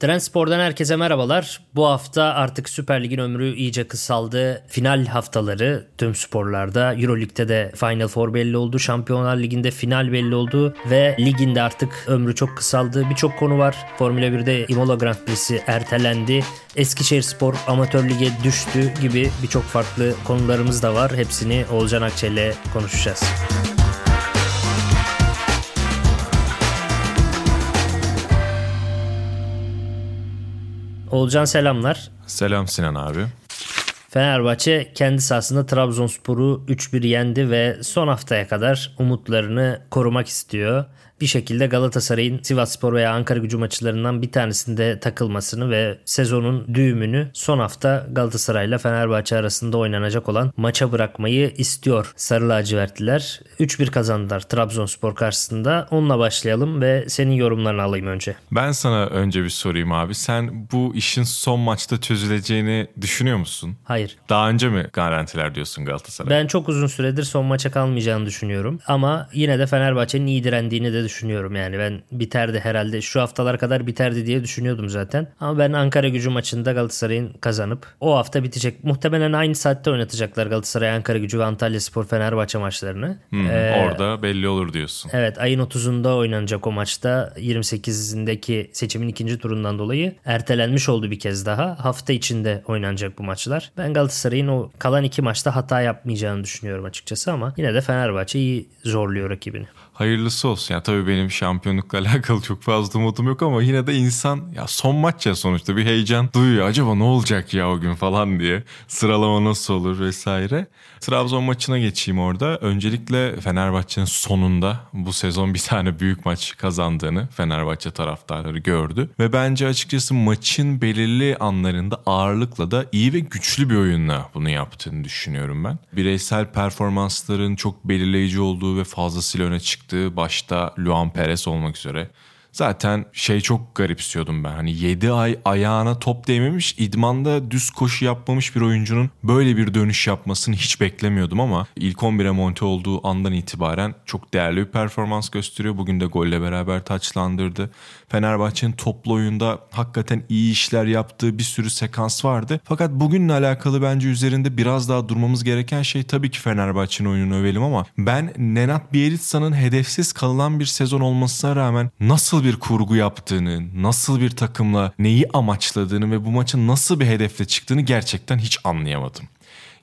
Trendspor'dan herkese merhabalar. Bu hafta artık Süper Lig'in ömrü iyice kısaldı. Final haftaları tüm sporlarda. Euroleague'de de Final Four belli oldu. Şampiyonlar Ligi'nde final belli oldu. Ve liginde artık ömrü çok kısaldı. Birçok konu var. Formula 1'de Imola Grand Prix'si ertelendi. Eskişehir Spor amatör lige düştü gibi birçok farklı konularımız da var. Hepsini Olcan Akçel'le konuşacağız. Olcan selamlar. Selam Sinan abi. Fenerbahçe kendi sahasında Trabzonspor'u 3-1 yendi ve son haftaya kadar umutlarını korumak istiyor bir şekilde Galatasaray'ın Sivasspor veya Ankara gücü maçlarından bir tanesinde takılmasını ve sezonun düğümünü son hafta Galatasaray ile Fenerbahçe arasında oynanacak olan maça bırakmayı istiyor Sarı lacivertliler. 3-1 kazandılar Trabzonspor karşısında. Onunla başlayalım ve senin yorumlarını alayım önce. Ben sana önce bir sorayım abi. Sen bu işin son maçta çözüleceğini düşünüyor musun? Hayır. Daha önce mi garantiler diyorsun Galatasaray? Ben çok uzun süredir son maça kalmayacağını düşünüyorum. Ama yine de Fenerbahçe'nin iyi direndiğini de düşünüyorum yani. Ben biterdi herhalde şu haftalar kadar biterdi diye düşünüyordum zaten. Ama ben Ankara gücü maçında Galatasaray'ın kazanıp o hafta bitecek. Muhtemelen aynı saatte oynatacaklar Galatasaray Ankara gücü ve Antalya Spor Fenerbahçe maçlarını. Hmm, ee, orada belli olur diyorsun. Evet ayın 30'unda oynanacak o maçta 28'indeki seçimin ikinci turundan dolayı ertelenmiş oldu bir kez daha. Hafta içinde oynanacak bu maçlar. Ben Galatasaray'ın o kalan iki maçta hata yapmayacağını düşünüyorum açıkçası ama yine de Fenerbahçe iyi zorluyor rakibini hayırlısı olsun. Ya tabii benim şampiyonlukla alakalı çok fazla umudum yok ama yine de insan ya son maç ya sonuçta bir heyecan duyuyor. Acaba ne olacak ya o gün falan diye. Sıralama nasıl olur vesaire. Trabzon maçına geçeyim orada. Öncelikle Fenerbahçe'nin sonunda bu sezon bir tane büyük maç kazandığını Fenerbahçe taraftarları gördü. Ve bence açıkçası maçın belirli anlarında ağırlıkla da iyi ve güçlü bir oyunla bunu yaptığını düşünüyorum ben. Bireysel performansların çok belirleyici olduğu ve fazlasıyla öne çıktığı başta Luan Perez olmak üzere Zaten şey çok garipsiyordum ben. Hani 7 ay ayağına top değmemiş, idmanda düz koşu yapmamış bir oyuncunun böyle bir dönüş yapmasını hiç beklemiyordum ama ilk 11'e monte olduğu andan itibaren çok değerli bir performans gösteriyor. Bugün de golle beraber taçlandırdı. Fenerbahçe'nin toplu oyunda hakikaten iyi işler yaptığı bir sürü sekans vardı. Fakat bugünle alakalı bence üzerinde biraz daha durmamız gereken şey tabii ki Fenerbahçe'nin oyununu övelim ama ben Nenat Bielitsa'nın hedefsiz kalınan bir sezon olmasına rağmen nasıl bir kurgu yaptığını, nasıl bir takımla neyi amaçladığını ve bu maçın nasıl bir hedefle çıktığını gerçekten hiç anlayamadım.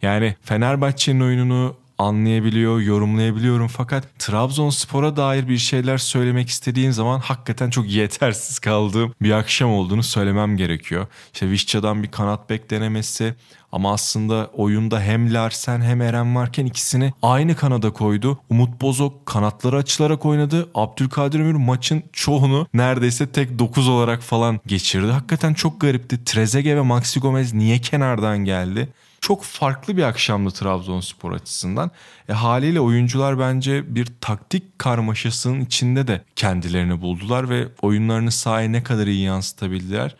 Yani Fenerbahçe'nin oyununu anlayabiliyor, yorumlayabiliyorum fakat Trabzonspor'a dair bir şeyler söylemek istediğin zaman hakikaten çok yetersiz kaldığım bir akşam olduğunu söylemem gerekiyor. İşte Vişça'dan bir kanat bek denemesi ama aslında oyunda hem Larsen hem Eren varken ikisini aynı kanada koydu. Umut Bozok kanatları açılarak oynadı. Abdülkadir Ömür maçın çoğunu neredeyse tek 9 olarak falan geçirdi. Hakikaten çok garipti. Trezege ve Maxi Gomez niye kenardan geldi? çok farklı bir akşamdı Trabzonspor açısından. E, haliyle oyuncular bence bir taktik karmaşasının içinde de kendilerini buldular ve oyunlarını sahaya ne kadar iyi yansıtabildiler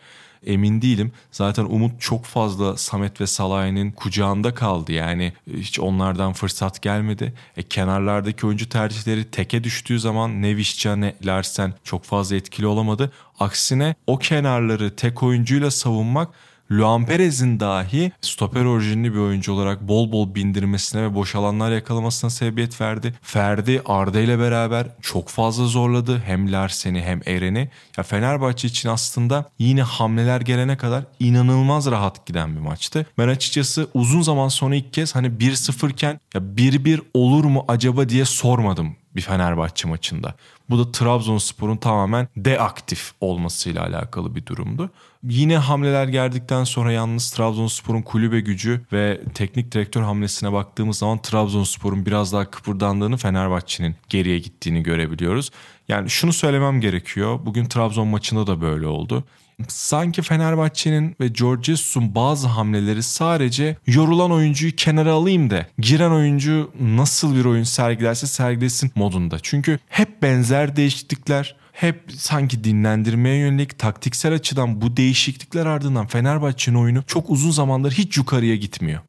emin değilim. Zaten Umut çok fazla Samet ve Salah'ın kucağında kaldı. Yani e, hiç onlardan fırsat gelmedi. E, kenarlardaki oyuncu tercihleri teke düştüğü zaman ne Vişça ne Larsen çok fazla etkili olamadı. Aksine o kenarları tek oyuncuyla savunmak Luan Perez'in dahi stoper orijinli bir oyuncu olarak bol bol bindirmesine ve boş alanlar yakalamasına sebebiyet verdi. Ferdi Arda ile beraber çok fazla zorladı hem Larsen'i hem Eren'i. Ya Fenerbahçe için aslında yine hamleler gelene kadar inanılmaz rahat giden bir maçtı. Ben açıkçası uzun zaman sonra ilk kez hani 1-0 iken ya 1-1 olur mu acaba diye sormadım bir Fenerbahçe maçında. Bu da Trabzonspor'un tamamen deaktif olmasıyla alakalı bir durumdu. Yine hamleler geldikten sonra yalnız Trabzonspor'un kulübe gücü ve teknik direktör hamlesine baktığımız zaman Trabzonspor'un biraz daha kıpırdandığını Fenerbahçe'nin geriye gittiğini görebiliyoruz. Yani şunu söylemem gerekiyor. Bugün Trabzon maçında da böyle oldu. Sanki Fenerbahçe'nin ve George Jesus'un bazı hamleleri sadece yorulan oyuncuyu kenara alayım da giren oyuncu nasıl bir oyun sergilerse sergilesin modunda. Çünkü hep benzer değişiklikler, hep sanki dinlendirmeye yönelik taktiksel açıdan bu değişiklikler ardından Fenerbahçe'nin oyunu çok uzun zamandır hiç yukarıya gitmiyor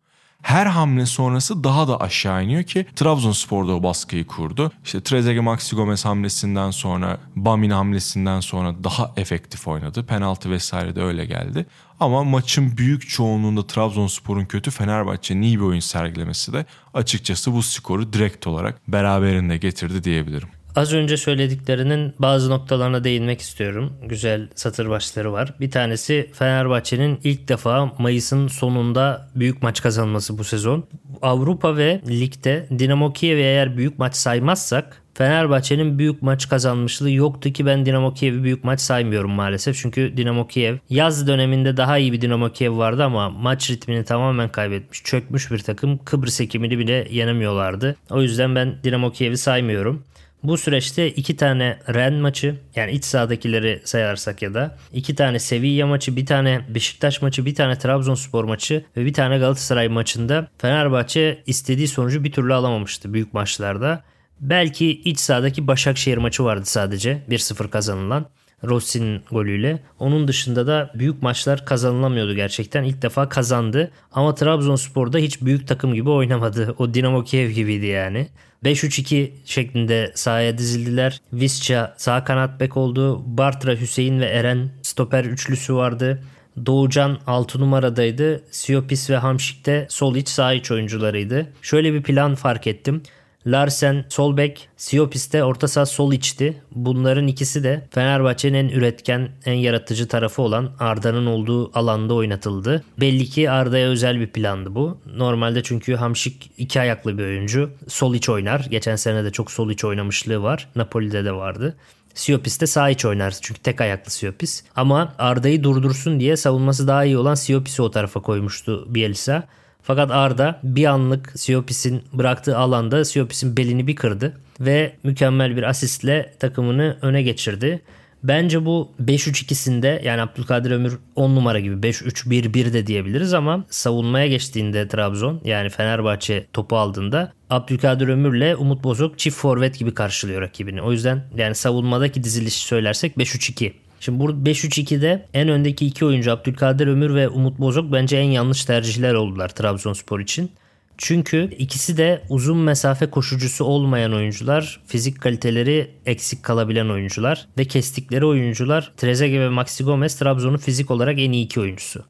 her hamle sonrası daha da aşağı iniyor ki Trabzonspor da o baskıyı kurdu. İşte Trezeguet Maxi Gomez hamlesinden sonra Bamin hamlesinden sonra daha efektif oynadı. Penaltı vesaire de öyle geldi. Ama maçın büyük çoğunluğunda Trabzonspor'un kötü Fenerbahçe'nin iyi bir oyun sergilemesi de açıkçası bu skoru direkt olarak beraberinde getirdi diyebilirim. Az önce söylediklerinin bazı noktalarına değinmek istiyorum. Güzel satır başları var. Bir tanesi Fenerbahçe'nin ilk defa Mayıs'ın sonunda büyük maç kazanması bu sezon. Avrupa ve ligde Dinamo Kiev'i eğer büyük maç saymazsak Fenerbahçe'nin büyük maç kazanmışlığı yoktu ki ben Dinamo Kiev'i büyük maç saymıyorum maalesef. Çünkü Dinamo Kiev yaz döneminde daha iyi bir Dinamo Kiev vardı ama maç ritmini tamamen kaybetmiş. Çökmüş bir takım. Kıbrıs ekimini bile yenemiyorlardı. O yüzden ben Dinamo Kiev'i saymıyorum. Bu süreçte iki tane Ren maçı yani iç sahadakileri sayarsak ya da iki tane Sevilla maçı, bir tane Beşiktaş maçı, bir tane Trabzonspor maçı ve bir tane Galatasaray maçında Fenerbahçe istediği sonucu bir türlü alamamıştı büyük maçlarda. Belki iç sahadaki Başakşehir maçı vardı sadece 1-0 kazanılan. Rossi'nin golüyle. Onun dışında da büyük maçlar kazanılamıyordu gerçekten. İlk defa kazandı. Ama Trabzonspor'da hiç büyük takım gibi oynamadı. O Dinamo Kiev gibiydi yani. 5-3-2 şeklinde sahaya dizildiler. Visca sağ kanat bek oldu. Bartra, Hüseyin ve Eren stoper üçlüsü vardı. Doğucan 6 numaradaydı. Siopis ve Hamşik de sol iç sağ iç oyuncularıydı. Şöyle bir plan fark ettim. Larsen sol bek, Siopis de orta saha sol içti. Bunların ikisi de Fenerbahçe'nin en üretken, en yaratıcı tarafı olan Arda'nın olduğu alanda oynatıldı. Belli ki Arda'ya özel bir plandı bu. Normalde çünkü Hamşik iki ayaklı bir oyuncu. Sol iç oynar. Geçen sene de çok sol iç oynamışlığı var. Napoli'de de vardı. Siopis de sağ iç oynar çünkü tek ayaklı Siopis. Ama Arda'yı durdursun diye savunması daha iyi olan Siopis'i o tarafa koymuştu Bielsa. Fakat Arda bir anlık Siopis'in bıraktığı alanda Siopis'in belini bir kırdı ve mükemmel bir asistle takımını öne geçirdi. Bence bu 5-3-2'sinde yani Abdülkadir Ömür 10 numara gibi 5-3-1-1 de diyebiliriz ama savunmaya geçtiğinde Trabzon yani Fenerbahçe topu aldığında Abdülkadir Ömür'le Umut Bozok çift forvet gibi karşılıyor rakibini. O yüzden yani savunmadaki dizilişi söylersek 5-3-2. Şimdi burada 5-3-2'de en öndeki iki oyuncu Abdülkadir Ömür ve Umut Bozok bence en yanlış tercihler oldular Trabzonspor için. Çünkü ikisi de uzun mesafe koşucusu olmayan oyuncular, fizik kaliteleri eksik kalabilen oyuncular ve kestikleri oyuncular Trezeguet ve Maxi Gomez Trabzon'un fizik olarak en iyi iki oyuncusu.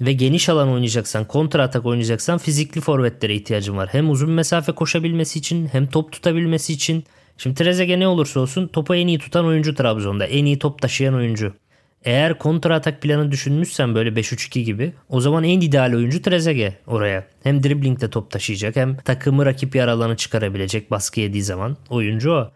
Ve geniş alan oynayacaksan, kontra atak oynayacaksan fizikli forvetlere ihtiyacın var. Hem uzun mesafe koşabilmesi için hem top tutabilmesi için Şimdi Trezeguet ne olursa olsun topu en iyi tutan oyuncu Trabzon'da. En iyi top taşıyan oyuncu. Eğer kontra atak planı düşünmüşsen böyle 5-3-2 gibi o zaman en ideal oyuncu Trezeguet oraya. Hem driblingde top taşıyacak hem takımı rakip yer çıkarabilecek baskı yediği zaman oyuncu o.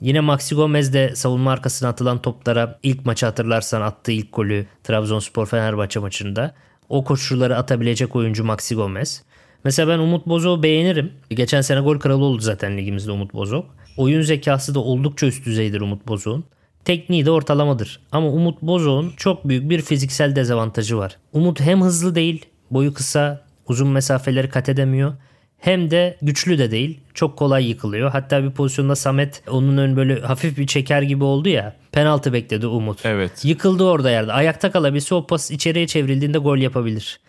Yine Maxi Gomez de savunma arkasına atılan toplara ilk maçı hatırlarsan attığı ilk golü Trabzonspor Fenerbahçe maçında. O koşulları atabilecek oyuncu Maxi Gomez. Mesela ben Umut Bozok'u beğenirim. Geçen sene gol kralı oldu zaten ligimizde Umut Bozok. Oyun zekası da oldukça üst düzeydir Umut Bozok'un. Tekniği de ortalamadır. Ama Umut Bozok'un çok büyük bir fiziksel dezavantajı var. Umut hem hızlı değil, boyu kısa, uzun mesafeleri kat edemiyor. Hem de güçlü de değil. Çok kolay yıkılıyor. Hatta bir pozisyonda Samet onun ön böyle hafif bir çeker gibi oldu ya. Penaltı bekledi Umut. Evet. Yıkıldı orada yerde. Ayakta kalabilse o pas içeriye çevrildiğinde gol yapabilir.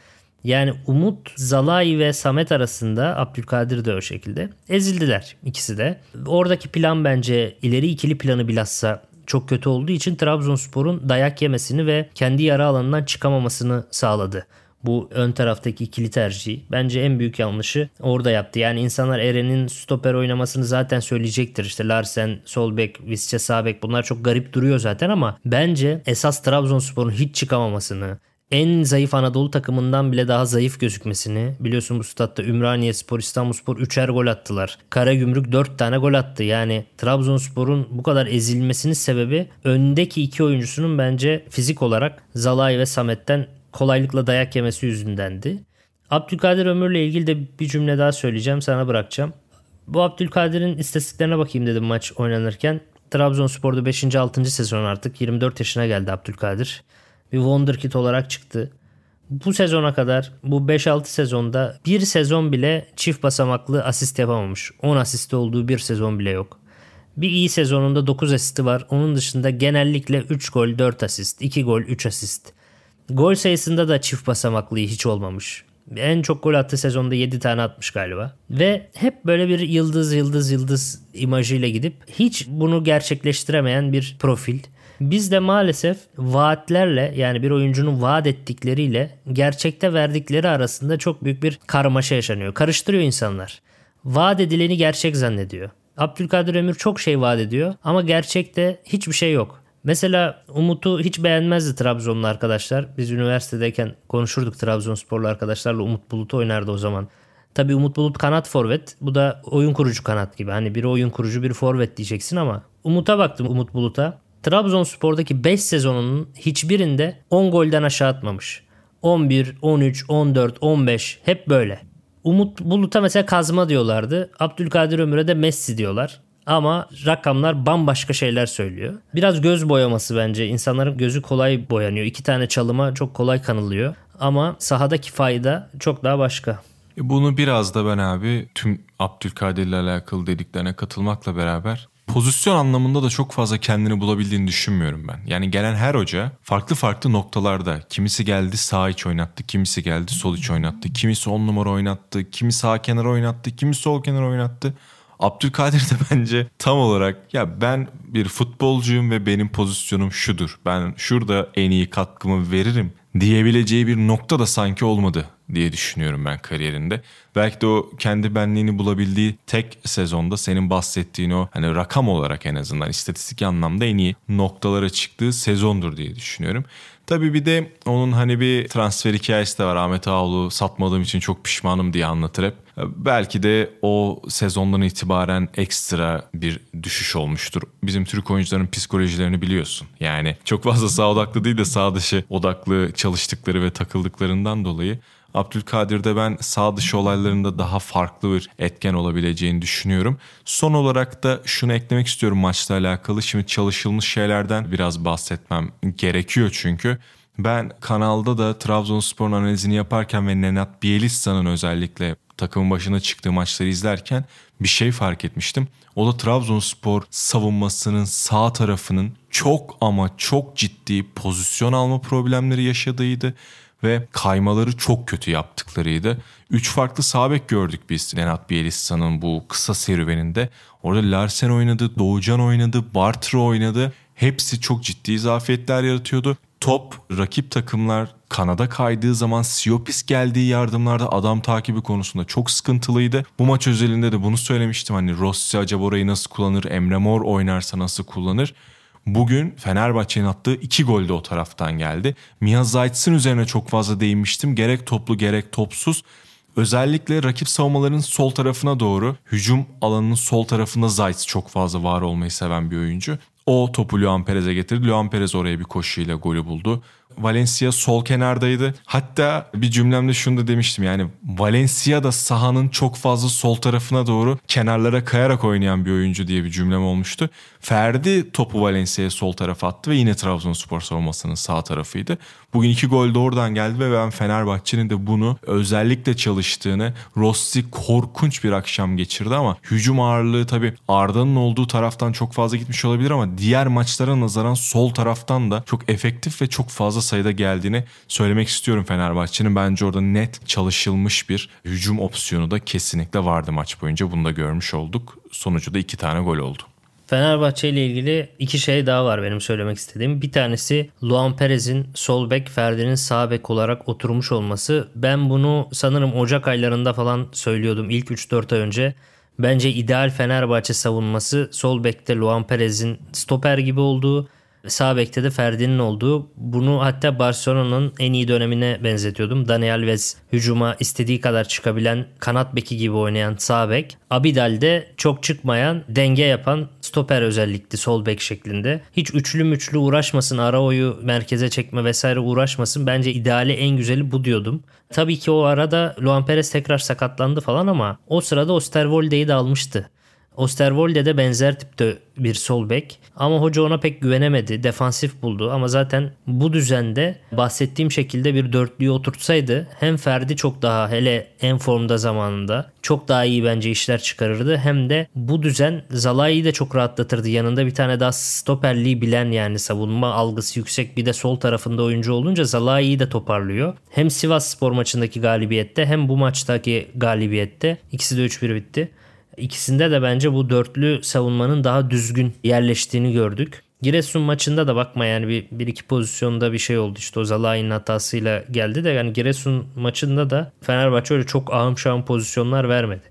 Yani Umut, Zalai ve Samet arasında Abdülkadir de o şekilde ezildiler ikisi de. Oradaki plan bence ileri ikili planı bilhassa çok kötü olduğu için Trabzonspor'un dayak yemesini ve kendi yara alanından çıkamamasını sağladı. Bu ön taraftaki ikili tercihi. Bence en büyük yanlışı orada yaptı. Yani insanlar Eren'in stoper oynamasını zaten söyleyecektir. İşte Larsen, sol bek, Visca sağ bek bunlar çok garip duruyor zaten ama bence esas Trabzonspor'un hiç çıkamamasını, en zayıf Anadolu takımından bile daha zayıf gözükmesini biliyorsun bu statta Ümraniye Spor, İstanbul Spor 3'er gol attılar. Karagümrük 4 tane gol attı. Yani Trabzonspor'un bu kadar ezilmesinin sebebi öndeki iki oyuncusunun bence fizik olarak Zalay ve Samet'ten kolaylıkla dayak yemesi yüzündendi. Abdülkadir Ömür'le ilgili de bir cümle daha söyleyeceğim sana bırakacağım. Bu Abdülkadir'in istatistiklerine bakayım dedim maç oynanırken. Trabzonspor'da 5. 6. sezon artık 24 yaşına geldi Abdülkadir. Bir wonderkid olarak çıktı. Bu sezona kadar bu 5-6 sezonda bir sezon bile çift basamaklı asist yapamamış. 10 asisti olduğu bir sezon bile yok. Bir iyi sezonunda 9 asisti var. Onun dışında genellikle 3 gol 4 asist, 2 gol 3 asist. Gol sayısında da çift basamaklı hiç olmamış. En çok gol attığı sezonda 7 tane atmış galiba. Ve hep böyle bir yıldız yıldız yıldız imajıyla gidip hiç bunu gerçekleştiremeyen bir profil. Biz de maalesef vaatlerle yani bir oyuncunun vaat ettikleriyle gerçekte verdikleri arasında çok büyük bir karmaşa yaşanıyor. Karıştırıyor insanlar. Vaat edileni gerçek zannediyor. Abdülkadir Ömür çok şey vaat ediyor ama gerçekte hiçbir şey yok. Mesela Umut'u hiç beğenmezdi Trabzonlu arkadaşlar. Biz üniversitedeyken konuşurduk Trabzonsporlu arkadaşlarla Umut Bulut oynardı o zaman. Tabi Umut Bulut kanat forvet. Bu da oyun kurucu kanat gibi. Hani biri oyun kurucu biri forvet diyeceksin ama Umut'a baktım Umut Bulut'a. Trabzonspor'daki 5 sezonunun hiçbirinde 10 golden aşağı atmamış. 11, 13, 14, 15 hep böyle. Umut Bulut'a mesela kazma diyorlardı. Abdülkadir Ömür'e de Messi diyorlar. Ama rakamlar bambaşka şeyler söylüyor. Biraz göz boyaması bence. İnsanların gözü kolay boyanıyor. İki tane çalıma çok kolay kanılıyor. Ama sahadaki fayda çok daha başka. E, bunu biraz da ben abi tüm Abdülkadir ile alakalı dediklerine katılmakla beraber pozisyon anlamında da çok fazla kendini bulabildiğini düşünmüyorum ben. Yani gelen her hoca farklı farklı noktalarda kimisi geldi sağ iç oynattı, kimisi geldi sol iç oynattı, kimisi on numara oynattı, kimi sağ kenar oynattı, kimi sol kenar oynattı. Abdülkadir de bence tam olarak ya ben bir futbolcuyum ve benim pozisyonum şudur. Ben şurada en iyi katkımı veririm diyebileceği bir nokta da sanki olmadı diye düşünüyorum ben kariyerinde. Belki de o kendi benliğini bulabildiği tek sezonda senin bahsettiğin o hani rakam olarak en azından istatistik anlamda en iyi noktalara çıktığı sezondur diye düşünüyorum. Tabii bir de onun hani bir transfer hikayesi de var. Ahmet Ağoğlu satmadığım için çok pişmanım diye anlatır hep. Belki de o sezondan itibaren ekstra bir düşüş olmuştur. Bizim Türk oyuncuların psikolojilerini biliyorsun. Yani çok fazla sağ odaklı değil de sağ dışı odaklı çalıştıkları ve takıldıklarından dolayı Abdülkadir'de ben sağ dışı olaylarında daha farklı bir etken olabileceğini düşünüyorum. Son olarak da şunu eklemek istiyorum maçla alakalı. Şimdi çalışılmış şeylerden biraz bahsetmem gerekiyor çünkü. Ben kanalda da Trabzonspor'un analizini yaparken ve Nenat Bielitsa'nın özellikle takımın başına çıktığı maçları izlerken bir şey fark etmiştim. O da Trabzonspor savunmasının sağ tarafının çok ama çok ciddi pozisyon alma problemleri yaşadığıydı ve kaymaları çok kötü yaptıklarıydı. Üç farklı sabek gördük biz Renat Bielitsa'nın bu kısa serüveninde. Orada Larsen oynadı, Doğucan oynadı, Bartra oynadı. Hepsi çok ciddi zafiyetler yaratıyordu. Top rakip takımlar kanada kaydığı zaman Siopis geldiği yardımlarda adam takibi konusunda çok sıkıntılıydı. Bu maç özelinde de bunu söylemiştim. Hani Rossi acaba orayı nasıl kullanır? Emre Mor oynarsa nasıl kullanır? Bugün Fenerbahçe'nin attığı iki gol de o taraftan geldi. Mia Zayt'sın üzerine çok fazla değinmiştim. Gerek toplu gerek topsuz. Özellikle rakip savunmaların sol tarafına doğru hücum alanının sol tarafında Zayt çok fazla var olmayı seven bir oyuncu. O topu Luan Perez'e getirdi. Luan Perez oraya bir koşuyla golü buldu. Valencia sol kenardaydı. Hatta bir cümlemde şunu da demiştim yani Valencia da sahanın çok fazla sol tarafına doğru kenarlara kayarak oynayan bir oyuncu diye bir cümlem olmuştu. Ferdi topu Valencia'ya sol tarafa attı ve yine Trabzonspor savunmasının sağ tarafıydı. Bugün iki gol de oradan geldi ve ben Fenerbahçe'nin de bunu özellikle çalıştığını Rossi korkunç bir akşam geçirdi ama hücum ağırlığı tabii Arda'nın olduğu taraftan çok fazla gitmiş olabilir ama diğer maçlara nazaran sol taraftan da çok efektif ve çok fazla sayıda geldiğini söylemek istiyorum Fenerbahçe'nin. Bence orada net çalışılmış bir hücum opsiyonu da kesinlikle vardı maç boyunca. Bunu da görmüş olduk. Sonucu da iki tane gol oldu. Fenerbahçe ile ilgili iki şey daha var benim söylemek istediğim. Bir tanesi Luan Perez'in sol bek, Ferdi'nin sağ bek olarak oturmuş olması. Ben bunu sanırım Ocak aylarında falan söylüyordum ilk 3-4 ay önce. Bence ideal Fenerbahçe savunması sol bekte Luan Perez'in stoper gibi olduğu Sağ bekte de Ferdi'nin olduğu. Bunu hatta Barcelona'nın en iyi dönemine benzetiyordum. Dani Alves hücuma istediği kadar çıkabilen kanat beki gibi oynayan sağ bek. Abidal de çok çıkmayan, denge yapan stoper özellikli sol bek şeklinde. Hiç üçlü müçlü uğraşmasın, ara oyu merkeze çekme vesaire uğraşmasın. Bence ideali en güzeli bu diyordum. Tabii ki o arada Luan Perez tekrar sakatlandı falan ama o sırada Osterwolde'yi de almıştı. Osterwolde de benzer tipte bir sol bek ama hoca ona pek güvenemedi. Defansif buldu ama zaten bu düzende bahsettiğim şekilde bir dörtlüyü oturtsaydı hem Ferdi çok daha hele en formda zamanında çok daha iyi bence işler çıkarırdı. Hem de bu düzen Zalai'yi de çok rahatlatırdı. Yanında bir tane daha stoperliği bilen yani savunma algısı yüksek bir de sol tarafında oyuncu olunca Zalai'yi de toparlıyor. Hem Sivas spor maçındaki galibiyette hem bu maçtaki galibiyette ikisi de 3-1 bitti. İkisinde de bence bu dörtlü savunmanın daha düzgün yerleştiğini gördük. Giresun maçında da bakma yani bir, bir iki pozisyonda bir şey oldu işte o Zalai'nin hatasıyla geldi de yani Giresun maçında da Fenerbahçe öyle çok ahım şahım pozisyonlar vermedi.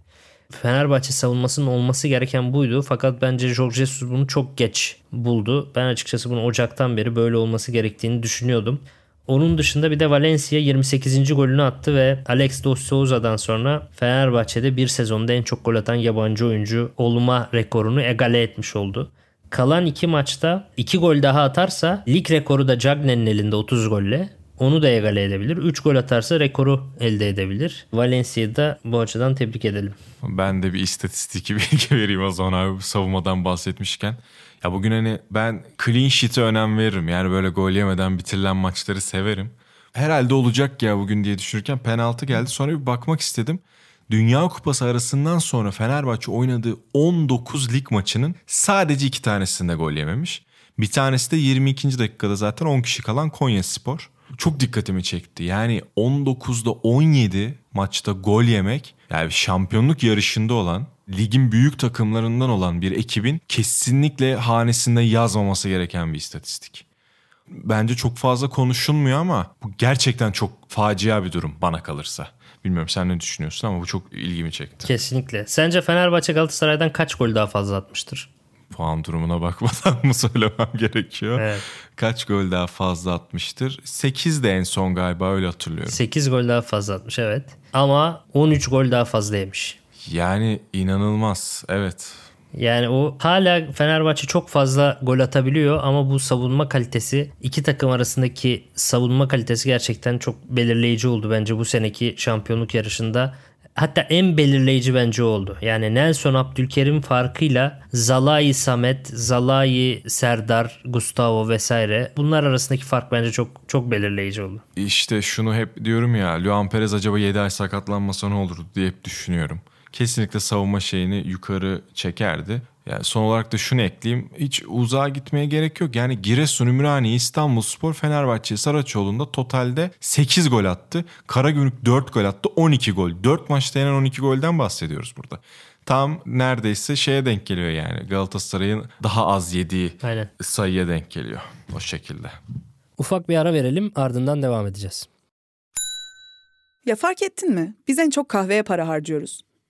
Fenerbahçe savunmasının olması gereken buydu fakat bence Jorge Jesus bunu çok geç buldu. Ben açıkçası bunu Ocak'tan beri böyle olması gerektiğini düşünüyordum. Onun dışında bir de Valencia 28. golünü attı ve Alex Dos Souza'dan sonra Fenerbahçe'de bir sezonda en çok gol atan yabancı oyuncu olma rekorunu egale etmiş oldu. Kalan iki maçta iki gol daha atarsa lig rekoru da Cagney'in elinde 30 golle. Onu da egale edebilir. 3 gol atarsa rekoru elde edebilir. Valencia'yı da bu açıdan tebrik edelim. Ben de bir istatistik bilgi vereyim o zaman abi savunmadan bahsetmişken. Ya bugün hani ben clean sheet'e önem veririm. Yani böyle gol yemeden bitirilen maçları severim. Herhalde olacak ya bugün diye düşünürken penaltı geldi. Sonra bir bakmak istedim. Dünya Kupası arasından sonra Fenerbahçe oynadığı 19 lig maçının sadece iki tanesinde gol yememiş. Bir tanesi de 22. dakikada zaten 10 kişi kalan Konya Spor. Çok dikkatimi çekti. Yani 19'da 17 maçta gol yemek yani şampiyonluk yarışında olan ligin büyük takımlarından olan bir ekibin kesinlikle hanesinde yazmaması gereken bir istatistik. Bence çok fazla konuşulmuyor ama bu gerçekten çok facia bir durum bana kalırsa. Bilmiyorum sen ne düşünüyorsun ama bu çok ilgimi çekti. Kesinlikle. Sence Fenerbahçe Galatasaray'dan kaç gol daha fazla atmıştır? Puan durumuna bakmadan mı söylemem gerekiyor? Evet. Kaç gol daha fazla atmıştır? 8 de en son galiba öyle hatırlıyorum. 8 gol daha fazla atmış evet. Ama 13 gol daha fazla yemiş. Yani inanılmaz. Evet. Yani o hala Fenerbahçe çok fazla gol atabiliyor ama bu savunma kalitesi iki takım arasındaki savunma kalitesi gerçekten çok belirleyici oldu bence bu seneki şampiyonluk yarışında. Hatta en belirleyici bence oldu. Yani Nelson Abdülkerim farkıyla Zalai Samet, Zalai Serdar, Gustavo vesaire bunlar arasındaki fark bence çok çok belirleyici oldu. İşte şunu hep diyorum ya Luan Perez acaba 7 ay sakatlanmasa ne olurdu diye hep düşünüyorum kesinlikle savunma şeyini yukarı çekerdi. Yani son olarak da şunu ekleyeyim. Hiç uzağa gitmeye gerek yok. Yani Giresun, Ümraniye, İstanbul Spor, Fenerbahçe, Saraçoğlu'nda totalde 8 gol attı. Karagümrük 4 gol attı. 12 gol. 4 maçta yenen 12 golden bahsediyoruz burada. Tam neredeyse şeye denk geliyor yani. Galatasaray'ın daha az yediği Aynen. sayıya denk geliyor. O şekilde. Ufak bir ara verelim ardından devam edeceğiz. Ya fark ettin mi? Biz en çok kahveye para harcıyoruz.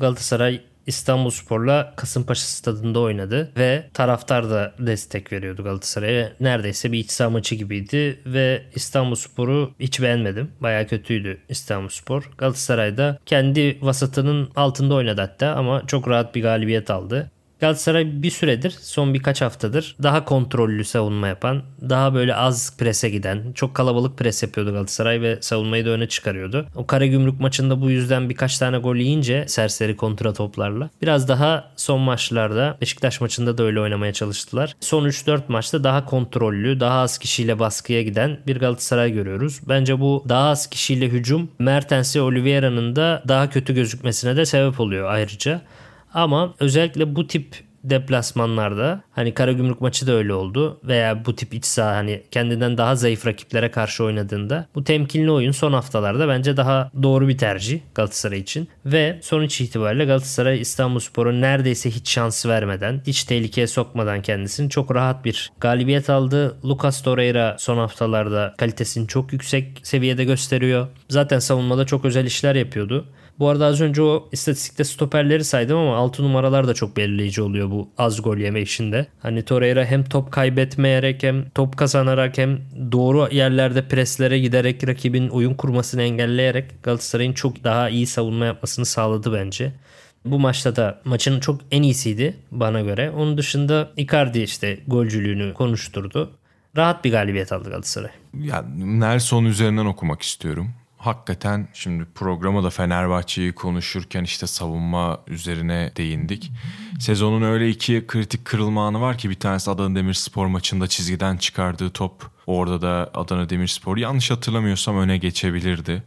Galatasaray İstanbul Spor'la Kasımpaşa stadında oynadı ve taraftar da destek veriyordu Galatasaray'a. Neredeyse bir iç saha maçı gibiydi ve İstanbul Spor'u hiç beğenmedim. Baya kötüydü İstanbul Spor. Galatasaray da kendi vasatının altında oynadı hatta ama çok rahat bir galibiyet aldı. Galatasaray bir süredir son birkaç haftadır daha kontrollü savunma yapan, daha böyle az prese giden, çok kalabalık pres yapıyordu Galatasaray ve savunmayı da öne çıkarıyordu. O Karagümrük maçında bu yüzden birkaç tane gol yiyince serseri kontra toplarla biraz daha son maçlarda Beşiktaş maçında da öyle oynamaya çalıştılar. Son 3-4 maçta daha kontrollü, daha az kişiyle baskıya giden bir Galatasaray görüyoruz. Bence bu daha az kişiyle hücum Mertens ve Oliveira'nın da daha kötü gözükmesine de sebep oluyor ayrıca. Ama özellikle bu tip deplasmanlarda hani Karagümrük maçı da öyle oldu veya bu tip iç saha hani kendinden daha zayıf rakiplere karşı oynadığında bu temkinli oyun son haftalarda bence daha doğru bir tercih Galatasaray için ve sonuç itibariyle Galatasaray İstanbulspor'a neredeyse hiç şans vermeden hiç tehlikeye sokmadan kendisini çok rahat bir galibiyet aldı. Lucas Torreira son haftalarda kalitesini çok yüksek seviyede gösteriyor. Zaten savunmada çok özel işler yapıyordu. Bu arada az önce o istatistikte stoperleri saydım ama 6 numaralar da çok belirleyici oluyor bu az gol yeme işinde. Hani Torreira hem top kaybetmeyerek hem top kazanarak hem doğru yerlerde preslere giderek rakibin oyun kurmasını engelleyerek Galatasaray'ın çok daha iyi savunma yapmasını sağladı bence. Bu maçta da maçın çok en iyisiydi bana göre. Onun dışında Icardi işte golcülüğünü konuşturdu. Rahat bir galibiyet aldı Galatasaray. Ya Nelson üzerinden okumak istiyorum hakikaten şimdi programa da Fenerbahçe'yi konuşurken işte savunma üzerine değindik. Sezonun öyle iki kritik kırılma anı var ki bir tanesi Adana Demirspor maçında çizgiden çıkardığı top. Orada da Adana Demirspor yanlış hatırlamıyorsam öne geçebilirdi.